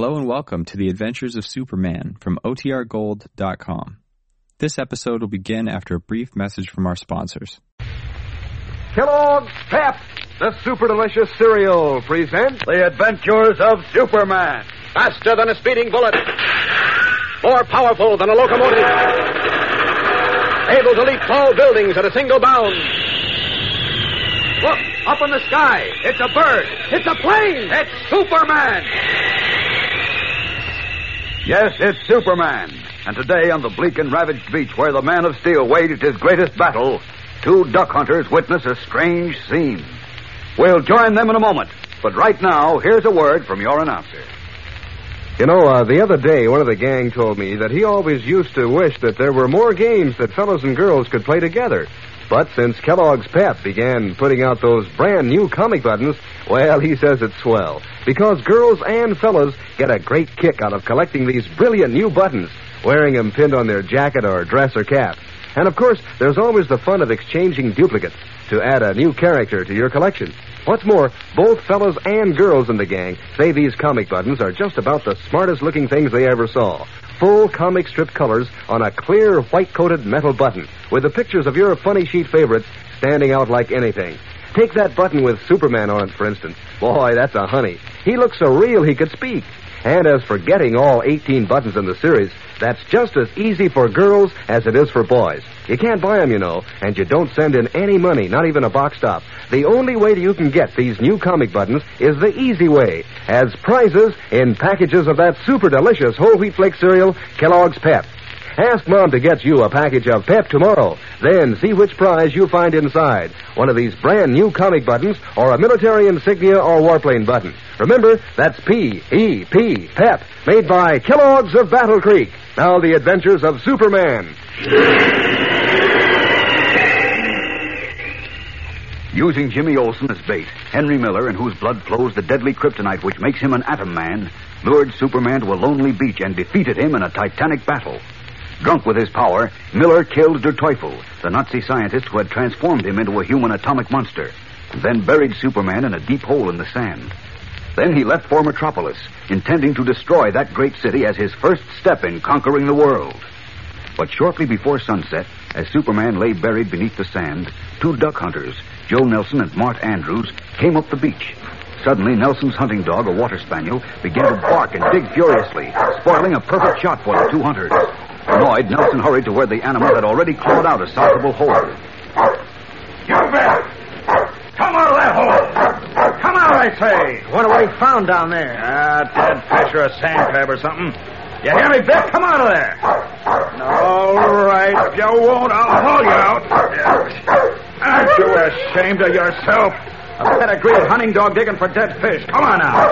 Hello and welcome to the Adventures of Superman from OTRGold.com. This episode will begin after a brief message from our sponsors. Kellogg's Pep, the super delicious cereal, presents The Adventures of Superman. Faster than a speeding bullet. More powerful than a locomotive. Able to leap tall buildings at a single bound. Look, up in the sky. It's a bird. It's a plane. It's Superman. Yes, it's Superman. And today, on the bleak and ravaged beach where the Man of Steel waged his greatest battle, two duck hunters witness a strange scene. We'll join them in a moment. But right now, here's a word from your announcer. You know, uh, the other day, one of the gang told me that he always used to wish that there were more games that fellows and girls could play together. But since Kellogg's Pep began putting out those brand new comic buttons, well, he says it's swell. Because girls and fellows get a great kick out of collecting these brilliant new buttons, wearing them pinned on their jacket or dress or cap. And of course, there's always the fun of exchanging duplicates to add a new character to your collection. What's more, both fellows and girls in the gang say these comic buttons are just about the smartest looking things they ever saw. Full comic strip colors on a clear white coated metal button with the pictures of your funny sheet favorites standing out like anything. Take that button with Superman on it, for instance. Boy, that's a honey. He looks so real he could speak. And as for getting all 18 buttons in the series, that's just as easy for girls as it is for boys. You can't buy them, you know, and you don't send in any money, not even a box top. The only way that you can get these new comic buttons is the easy way, as prizes in packages of that super delicious whole wheat flake cereal, Kellogg's Pep. Ask Mom to get you a package of Pep tomorrow. Then see which prize you find inside. One of these brand new comic buttons or a military insignia or warplane button. Remember, that's P-E-P, Pep, made by Kellogg's of Battle Creek. Now the adventures of Superman. Using Jimmy Olsen as bait, Henry Miller, in whose blood flows the deadly kryptonite which makes him an atom man, lured Superman to a lonely beach and defeated him in a titanic battle. Drunk with his power, Miller killed Der Teufel, the Nazi scientist who had transformed him into a human atomic monster, and then buried Superman in a deep hole in the sand. Then he left for Metropolis, intending to destroy that great city as his first step in conquering the world. But shortly before sunset, as Superman lay buried beneath the sand, two duck hunters, Joe Nelson and Mart Andrews, came up the beach. Suddenly, Nelson's hunting dog, a water spaniel, began to bark and dig furiously, spoiling a perfect shot for the two hunters. Annoyed, Nelson hurried to where the animal had already clawed out a sizable hole. You bet! Come out of that hole! Come out, I say! What what he found down there. Ah, dead fish or a sand crab or something. You hear me, Biff? Come out of there! All right, if you won't, I'll haul you out. Aren't you ashamed of yourself? A pedigreed hunting dog digging for dead fish. Come on now.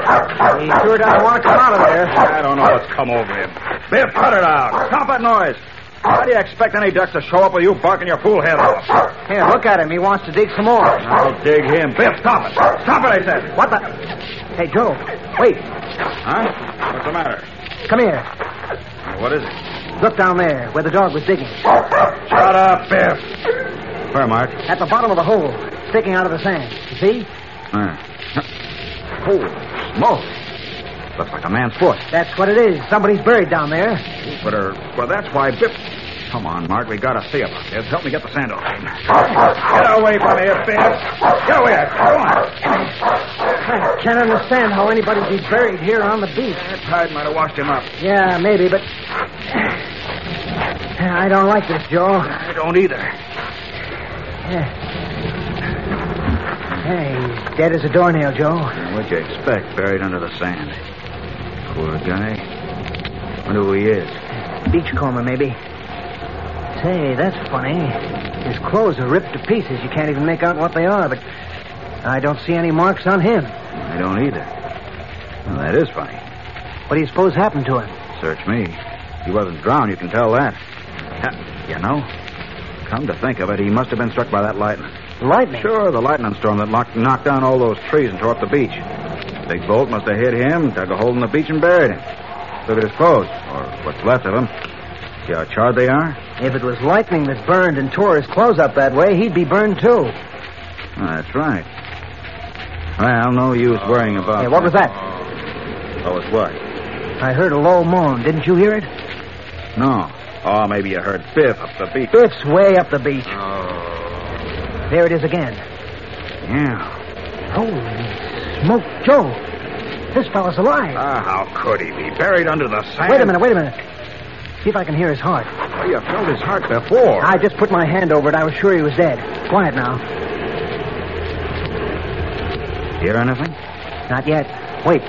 He sure doesn't want to come out of there. I don't know what's come over him. Biff, cut it out. Stop that noise. How do you expect any ducks to show up with you barking your fool head off? Here, look at him. He wants to dig some more. I'll dig him. Biff, stop it. Stop it, I said. What the? Hey, Joe, wait. Huh? What's the matter? Come here. What is it? Look down there where the dog was digging. Shut up, Biff. Where, Mark? At the bottom of the hole, sticking out of the sand. You see? Uh, holy smoke. Looks like a man's foot. That's what it is. Somebody's buried down there. But, uh, well, that's why Biff... Come on, Mark. We gotta see about this. Help me get the sand off. Get away from here, Biff. Get away. Come on. I can't understand how anybody'd be buried here on the beach. That tide might have washed him up. Yeah, maybe, but. I don't like this, Joe. I don't either. Yeah. Hey, he's dead as a doornail, Joe. What'd you expect, buried under the sand? Poor guy. Wonder who he is. Beachcomber, maybe. Say, that's funny. His clothes are ripped to pieces. You can't even make out what they are, but I don't see any marks on him. I don't either. Well, that is funny. What do you suppose happened to him? Search me. He wasn't drowned, you can tell that. Ha, You know, come to think of it, he must have been struck by that lightning. Lightning? Sure, the lightning storm that knocked, knocked down all those trees and tore up the beach. Big bolt must have hit him, dug a hole in the beach, and buried him. Look at his clothes, or what's left of them. See how charred they are? If it was lightning that burned and tore his clothes up that way, he'd be burned too. That's right. Well, no use worrying about. Hey, what was that? Oh, it's what? I heard a low moan. Didn't you hear it? No. Oh, maybe you heard Biff up the beach. Biff's way up the beach. Oh. There it is again. Yeah. Holy smoke, Joe. This fellow's alive. Ah, how could he be? Buried under the sand? Wait a minute, wait a minute. See if I can hear his heart. Well, you felt his heart before. I just put my hand over it. I was sure he was dead. Quiet now. Hear anything? Not yet. Wait.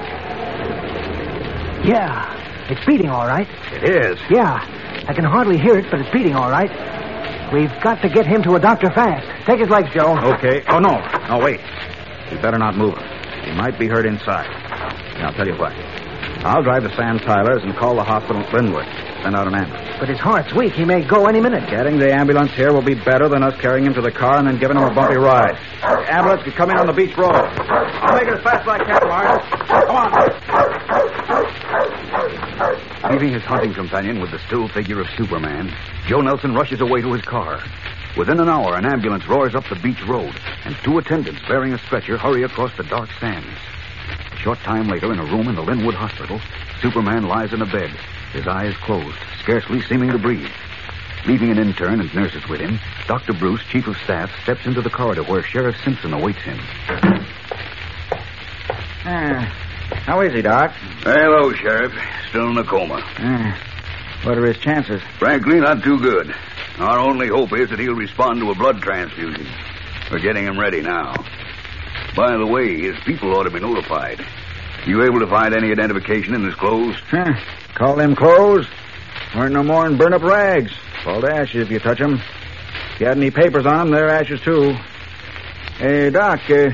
Yeah. It's beating all right. It is. Yeah. I can hardly hear it, but it's beating all right. We've got to get him to a doctor fast. Take his legs, Joe. Okay. Oh, no. No, wait. You better not move him. Might be hurt inside. Now, I'll tell you what. I'll drive to Sam Tyler's and call the hospital at Linwood. Send out an ambulance. But his heart's weak. He may go any minute. Getting the ambulance here will be better than us carrying him to the car and then giving him a bumpy ride. The ambulance can come in on the beach road. I'll make it as fast as I can, Mark. Come on. Leaving his hunting companion with the still figure of Superman, Joe Nelson rushes away to his car. Within an hour, an ambulance roars up the beach road, and two attendants bearing a stretcher hurry across the dark sands. A short time later, in a room in the Linwood Hospital, Superman lies in a bed, his eyes closed, scarcely seeming to breathe. Leaving an intern and nurses with him, Dr. Bruce, chief of staff, steps into the corridor where Sheriff Simpson awaits him. Uh, how is he, Doc? Hello, Sheriff. Still in a coma. Uh, what are his chances? Frankly, not too good. Our only hope is that he'll respond to a blood transfusion. We're getting him ready now. By the way, his people ought to be notified. You able to find any identification in his clothes? Huh. Call them clothes? Weren't no more than burn up rags. Fall to ashes if you touch 'em. If you had any papers on 'em, they're ashes too. Hey, Doc, uh,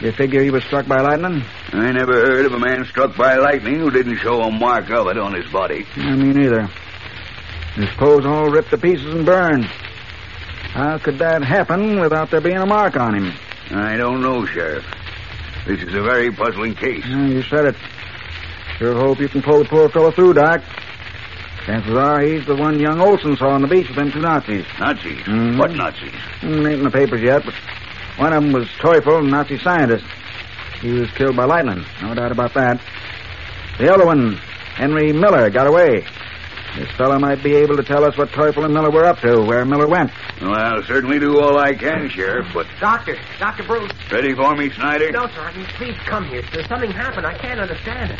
you figure he was struck by lightning? I never heard of a man struck by lightning who didn't show a mark of it on his body. I me neither. His clothes all ripped to pieces and burned. How could that happen without there being a mark on him? I don't know, Sheriff. This is a very puzzling case. Yeah, you said it. Sure hope you can pull the poor fellow through, Doc. Chances are he's the one young Olsen saw on the beach with them two Nazis. Nazis? Mhm. What Nazis? Hmm, ain't in the papers yet, but one of them was Teufel, a Nazi scientist. He was killed by lightning. No doubt about that. The other one, Henry Miller, got away. This fellow might be able to tell us what Teufel and Miller were up to, where Miller went. Well, I'll certainly do all I can, Sheriff, but Doctor, Dr. Bruce. ready for me, Snyder? No, sir. I mean, please come here. There's something happened. I can't understand it.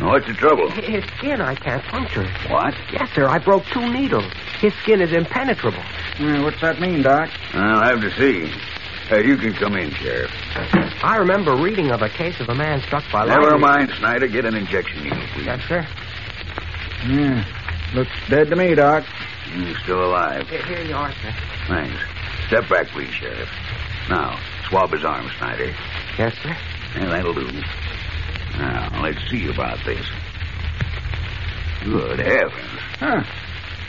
What's the trouble? His skin, I can't puncture it. What? Yes, sir. I broke two needles. His skin is impenetrable. Yeah, what's that mean, Doc? I'll have to see. Uh, you can come in, Sheriff. I remember reading of a case of a man struck by Never lightning. mind, Snyder. Get an injection needle, please. Yes, sir. Yeah, looks dead to me, Doc. He's still alive. Here, here you are, sir. Thanks. Step back, please, Sheriff. Now, swab his arm, Snyder. Yes, sir. Yeah, that'll do. Now, let's see about this. Good heavens. Huh.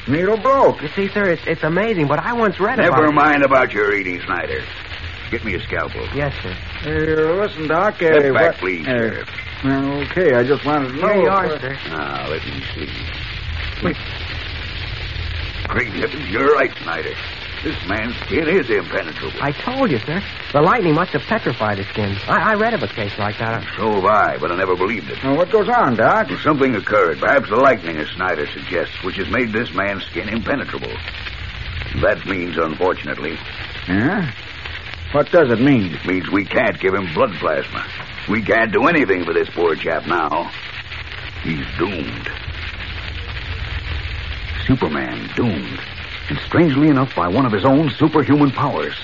Needle broke. You see, sir, it's, it's amazing, but I once read about Never mind about your reading, Snyder. Get me a scalpel. Yes, sir. Hey, listen, Doc. uh, Step back, what- please, uh, Sheriff. well, okay, I just wanted to know. Here you are, if- sir. Now, let me see. Wait. Great heavens, you're right, Snyder. This man's skin is impenetrable. I told you, sir. The lightning must have petrified his skin. I, I read of a case like that. So have I, but I never believed it. Now, what goes on, Doc? Something occurred, perhaps the lightning, as Snyder suggests, which has made this man's skin impenetrable. That means, unfortunately, Yeah? What does it mean? it means we can't give him blood plasma. We can't do anything for this poor chap now. He's doomed. Superman doomed. And strangely enough, by one of his own superhuman powers.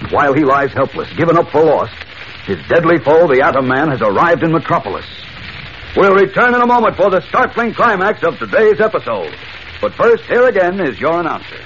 And while he lies helpless, given up for lost, his deadly foe, the Atom Man, has arrived in Metropolis. We'll return in a moment for the startling climax of today's episode. But first, here again is your announcer.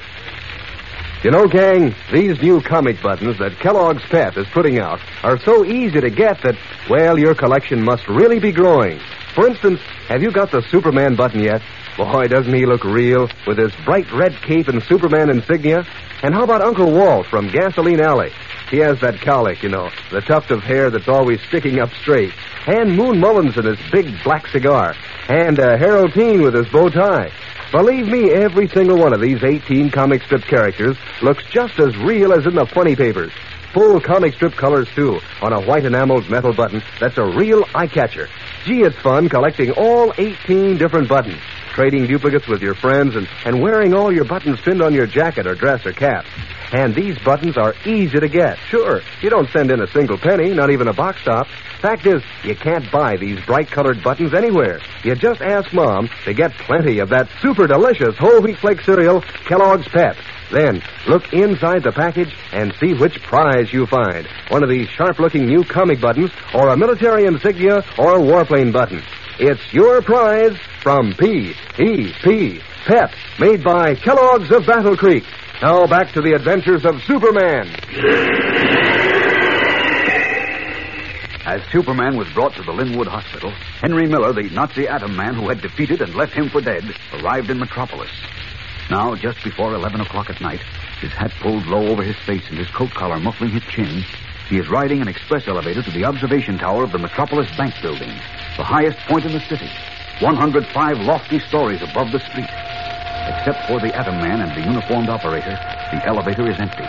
You know, gang, these new comic buttons that Kellogg's Pep is putting out are so easy to get that, well, your collection must really be growing. For instance, have you got the Superman button yet? Boy, doesn't he look real with his bright red cape and Superman insignia? And how about Uncle Walt from Gasoline Alley? He has that cowlick, you know, the tuft of hair that's always sticking up straight. And Moon Mullins and his big black cigar. And uh, Harold Teen with his bow tie. Believe me, every single one of these 18 comic strip characters looks just as real as in the funny papers. Full comic strip colors, too, on a white enameled metal button that's a real eye catcher. Gee, it's fun collecting all 18 different buttons, trading duplicates with your friends, and, and wearing all your buttons pinned on your jacket or dress or cap. And these buttons are easy to get. Sure, you don't send in a single penny, not even a box top. Fact is, you can't buy these bright colored buttons anywhere. You just ask Mom to get plenty of that super delicious whole wheat flake cereal, Kellogg's Pep. Then look inside the package and see which prize you find. One of these sharp looking new comic buttons, or a military insignia, or a warplane button. It's your prize from P.E.P. Pep, made by Kellogg's of Battle Creek. Now back to the adventures of Superman. As Superman was brought to the Linwood Hospital, Henry Miller, the Nazi atom man who had defeated and left him for dead, arrived in Metropolis. Now, just before 11 o'clock at night, his hat pulled low over his face and his coat collar muffling his chin, he is riding an express elevator to the observation tower of the Metropolis Bank Building, the highest point in the city, 105 lofty stories above the street. Except for the atom man and the uniformed operator, the elevator is empty.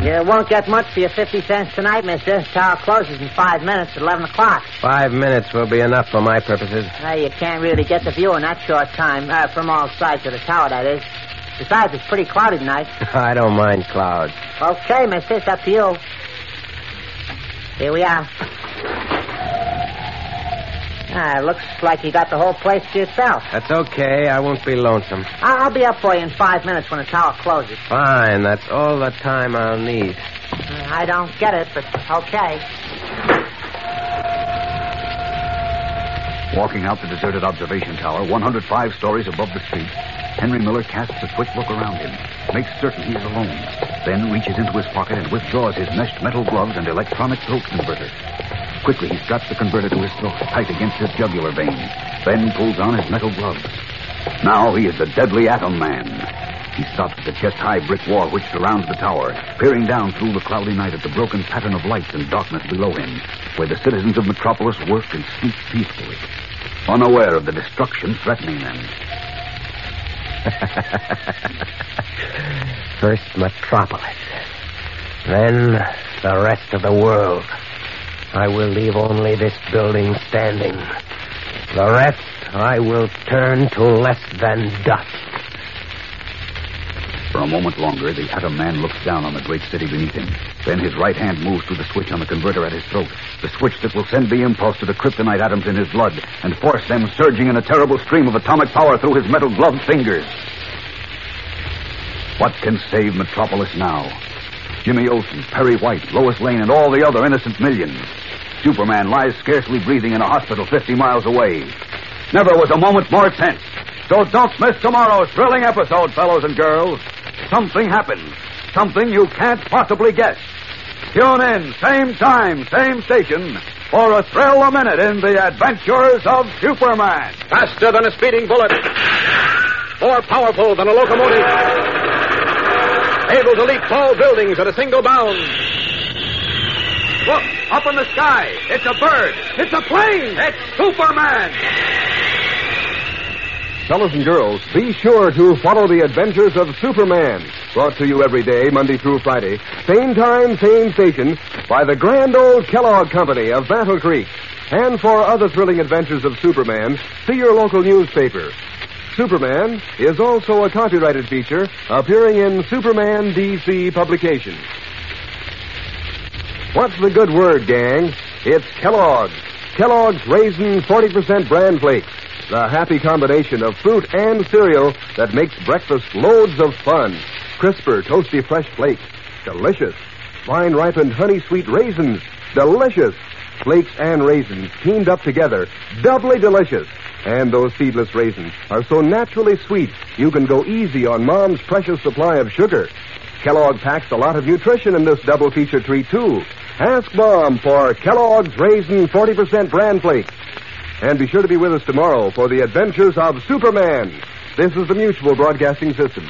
You won't get much for your 50 cents tonight, mister. Tower closes in five minutes at 11 o'clock. Five minutes will be enough for my purposes. Uh, you can't really get the view in that short time, uh, from all sides of the tower, that is. Besides, it's pretty cloudy tonight. I don't mind clouds. Okay, mister, it's up to you. Here we are. Ah, looks like you got the whole place to yourself. That's okay. I won't be lonesome. I'll, I'll be up for you in five minutes when the tower closes. Fine. That's all the time I'll need. Uh, I don't get it, but okay. Walking out the deserted observation tower, 105 stories above the street, Henry Miller casts a quick look around him, makes certain he is alone, then reaches into his pocket and withdraws his meshed metal gloves and electronic throat converter. Quickly, he straps the converter to his throat, tight against his jugular vein, then pulls on his metal gloves. Now he is the deadly atom man. He stops at the chest-high brick wall which surrounds the tower, peering down through the cloudy night at the broken pattern of lights and darkness below him, where the citizens of Metropolis work and sleep peacefully, unaware of the destruction threatening them. First Metropolis. Then the rest of the world. I will leave only this building standing. The rest I will turn to less than dust. For a moment longer, the atom man looks down on the great city beneath him. Then his right hand moves to the switch on the converter at his throat. The switch that will send the impulse to the kryptonite atoms in his blood and force them surging in a terrible stream of atomic power through his metal gloved fingers. What can save Metropolis now? Jimmy Olsen, Perry White, Lois Lane, and all the other innocent millions. Superman lies scarcely breathing in a hospital 50 miles away. Never was a moment more tense. So don't miss tomorrow's thrilling episode, fellows and girls. Something happens. Something you can't possibly guess. Tune in, same time, same station, for a thrill a minute in the adventures of Superman. Faster than a speeding bullet. More powerful than a locomotive. Able to leap tall buildings at a single bound. Look, up in the sky. It's a bird. It's a plane. It's Superman. Fellows and girls, be sure to follow the adventures of Superman. Brought to you every day, Monday through Friday. Same time, same station, by the grand old Kellogg Company of Battle Creek. And for other thrilling adventures of Superman, see your local newspaper. Superman is also a copyrighted feature appearing in Superman DC publications. What's the good word, gang? It's Kellogg's. Kellogg's Raisin 40% Bran Flakes. The happy combination of fruit and cereal that makes breakfast loads of fun. Crisper, toasty, fresh flakes. Delicious. Fine ripened honey sweet raisins. Delicious. Flakes and raisins teamed up together. Doubly delicious. And those seedless raisins are so naturally sweet, you can go easy on Mom's precious supply of sugar. Kellogg packs a lot of nutrition in this double feature treat, too. Ask Mom for Kellogg's Raisin 40% Bran Flakes. And be sure to be with us tomorrow for the adventures of Superman. This is the Mutual Broadcasting System.